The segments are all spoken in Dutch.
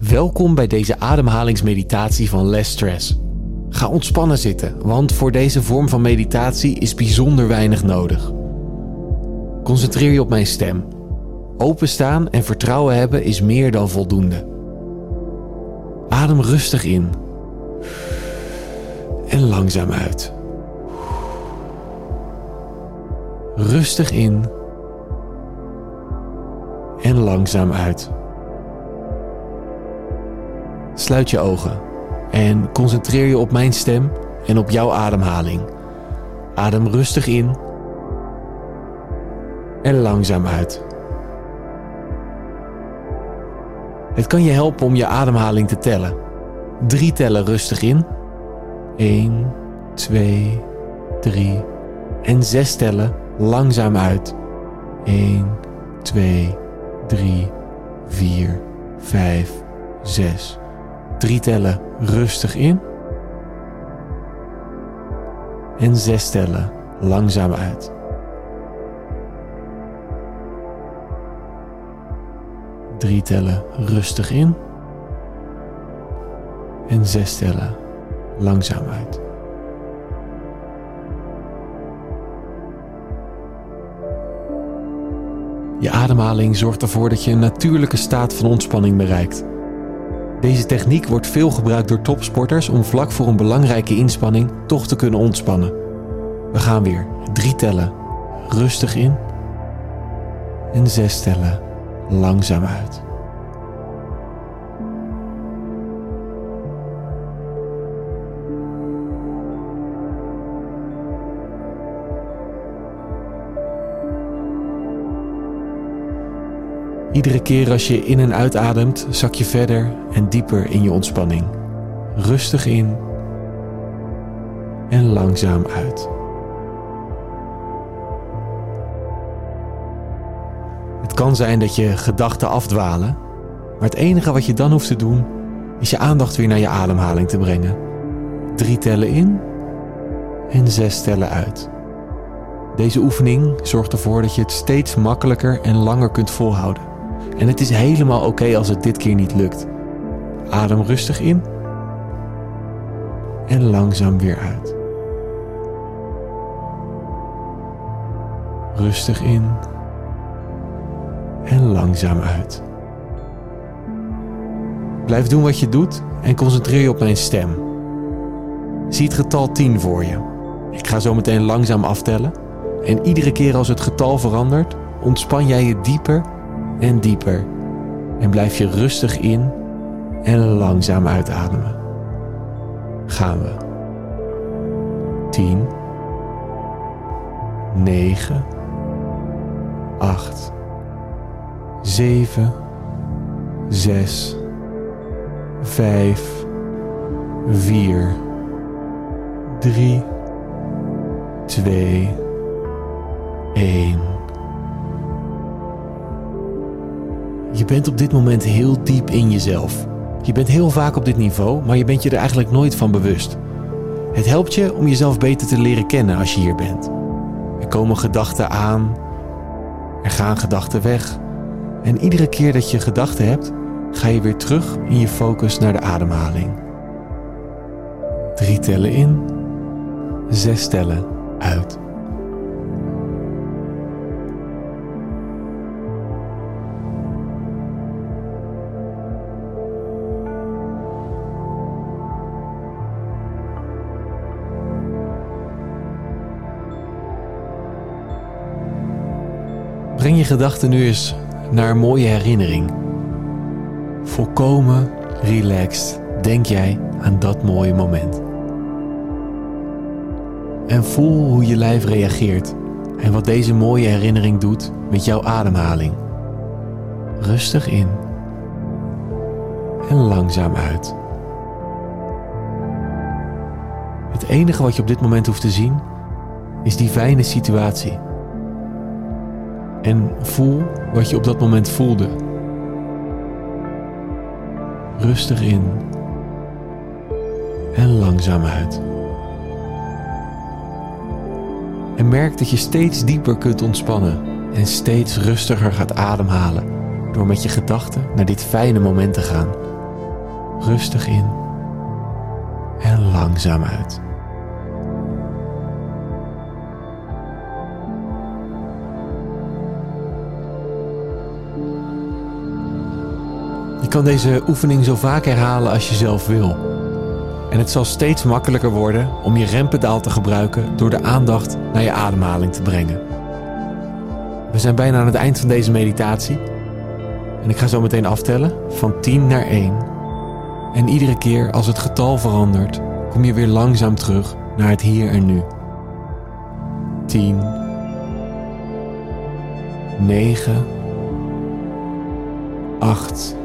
Welkom bij deze ademhalingsmeditatie van Less Stress. Ga ontspannen zitten, want voor deze vorm van meditatie is bijzonder weinig nodig. Concentreer je op mijn stem. Openstaan en vertrouwen hebben is meer dan voldoende. Adem rustig in en langzaam uit. Rustig in en langzaam uit. Sluit je ogen en concentreer je op mijn stem en op jouw ademhaling. Adem rustig in en langzaam uit. Het kan je helpen om je ademhaling te tellen. Drie tellen rustig in. 1, 2, 3. En zes tellen langzaam uit. 1, 2, 3, 4, 5, 6. Drie tellen rustig in. En zes tellen langzaam uit. Drie tellen rustig in. En zes tellen langzaam uit. Je ademhaling zorgt ervoor dat je een natuurlijke staat van ontspanning bereikt. Deze techniek wordt veel gebruikt door topsporters om vlak voor een belangrijke inspanning toch te kunnen ontspannen. We gaan weer drie tellen rustig in en zes tellen langzaam uit. Iedere keer als je in en uitademt, zak je verder en dieper in je ontspanning. Rustig in en langzaam uit. Het kan zijn dat je gedachten afdwalen, maar het enige wat je dan hoeft te doen is je aandacht weer naar je ademhaling te brengen. Drie tellen in en zes tellen uit. Deze oefening zorgt ervoor dat je het steeds makkelijker en langer kunt volhouden. En het is helemaal oké als het dit keer niet lukt. Adem rustig in en langzaam weer uit. Rustig in en langzaam uit. Blijf doen wat je doet en concentreer je op mijn stem. Zie het getal 10 voor je. Ik ga zo meteen langzaam aftellen. En iedere keer als het getal verandert, ontspan jij je dieper en dieper. En blijf je rustig in en langzaam uitademen. Gaan we. 10, 9, 8, 7, 6, 5, 4, 3, 2, 1. Je bent op dit moment heel diep in jezelf. Je bent heel vaak op dit niveau, maar je bent je er eigenlijk nooit van bewust. Het helpt je om jezelf beter te leren kennen als je hier bent. Er komen gedachten aan, er gaan gedachten weg. En iedere keer dat je gedachten hebt, ga je weer terug in je focus naar de ademhaling. Drie tellen in, zes tellen uit. Breng je gedachten nu eens naar een mooie herinnering. Volkomen relaxed denk jij aan dat mooie moment. En voel hoe je lijf reageert en wat deze mooie herinnering doet met jouw ademhaling. Rustig in en langzaam uit. Het enige wat je op dit moment hoeft te zien is die fijne situatie en voel wat je op dat moment voelde. Rustig in en langzaam uit. En merk dat je steeds dieper kunt ontspannen en steeds rustiger gaat ademhalen door met je gedachten naar dit fijne moment te gaan Rustig in en langzaam uit. Je kan deze oefening zo vaak herhalen als je zelf wil. En het zal steeds makkelijker worden om je rempedaal te gebruiken door de aandacht naar je ademhaling te brengen. We zijn bijna aan het eind van deze meditatie. En ik ga zo meteen aftellen van 10 naar 1. En iedere keer als het getal verandert, kom je weer langzaam terug naar het hier en nu. 10, 9, 8,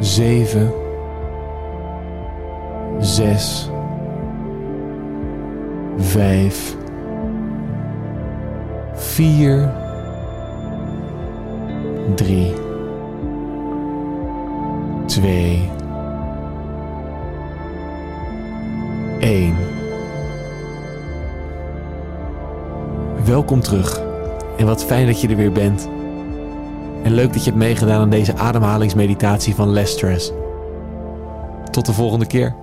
7, 6, 5, 4, 3, 2, 1. Welkom terug. En wat fijn dat je er weer bent. En leuk dat je hebt meegedaan aan deze ademhalingsmeditatie van Less Stress. Tot de volgende keer.